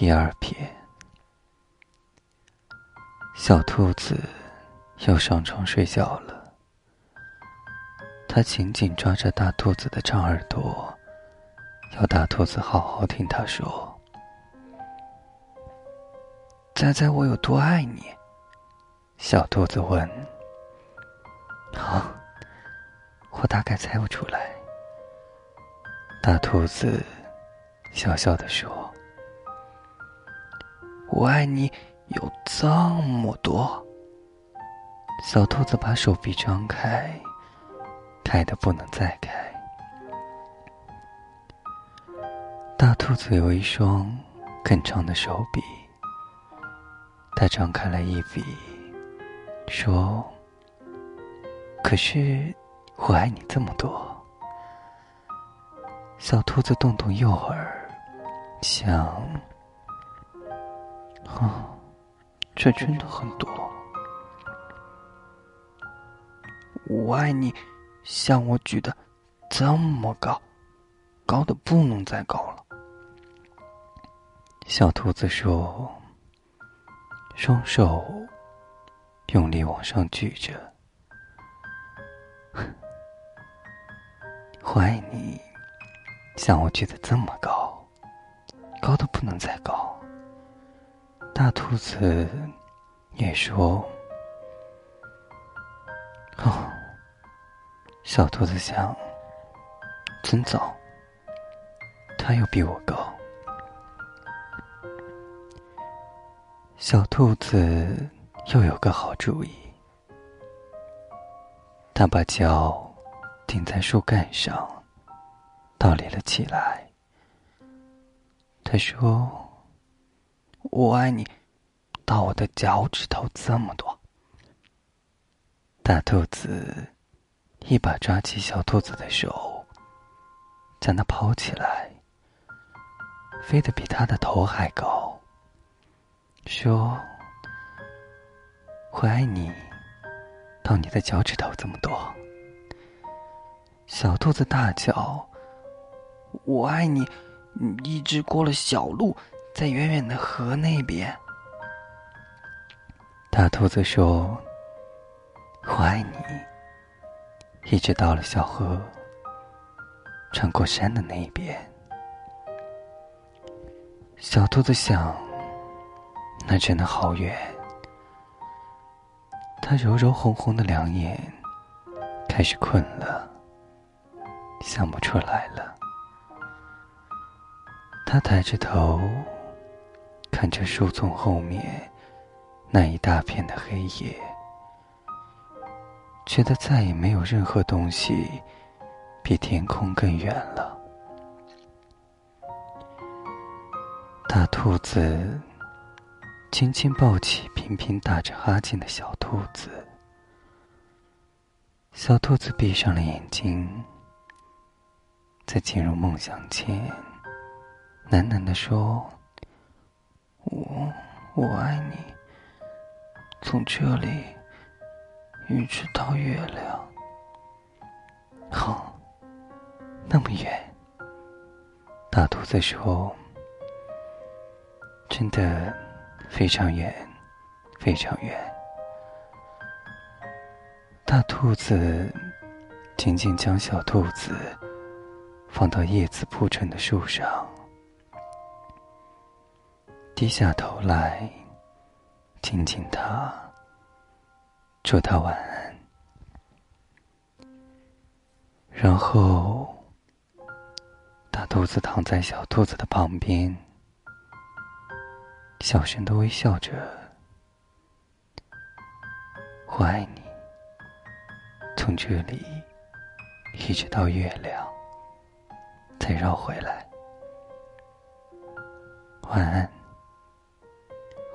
第二篇，小兔子又上床睡觉了。它紧紧抓着大兔子的长耳朵，要大兔子好好听它说：“猜猜我有多爱你？”小兔子问。“好，我大概猜不出来。”大兔子笑笑的说。我爱你有这么多。小兔子把手臂张开，开的不能再开。大兔子有一双更长的手臂，它张开了一笔，说：“可是我爱你这么多。”小兔子动动右耳，想。啊，这真的很多。我爱你，像我举的这么高，高的不能再高了。小兔子说：“双手用力往上举着，我爱你，像我举的这么高，高的不能再高。”大兔子也说：“哦。”小兔子想：“真早，它又比我高。”小兔子又有个好主意，它把脚顶在树干上，倒立了起来。他说。我爱你，到我的脚趾头这么多。大兔子一把抓起小兔子的手，将它抛起来，飞得比它的头还高。说：“我爱你，到你的脚趾头这么多。”小兔子大叫：“我爱你，一直过了小路。”在远远的河那边，大兔子说：“我爱你。”一直到了小河，穿过山的那一边。小兔子想：“那真的好远。”它揉揉红红的两眼，开始困了，想不出来了。它抬着头。看着树丛后面那一大片的黑夜，觉得再也没有任何东西比天空更远了。大兔子轻轻抱起频频打着哈欠的小兔子，小兔子闭上了眼睛，在进入梦乡前，喃喃地说。我我爱你，从这里一直到月亮。好，那么远。大兔子说：“真的非常远，非常远。”大兔子紧紧将小兔子放到叶子铺成的树上。低下头来，亲亲他，祝他晚安。然后，大兔子躺在小兔子的旁边，小声的微笑着：“我爱你。”从这里一直到月亮，再绕回来。晚安。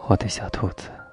我的小兔子。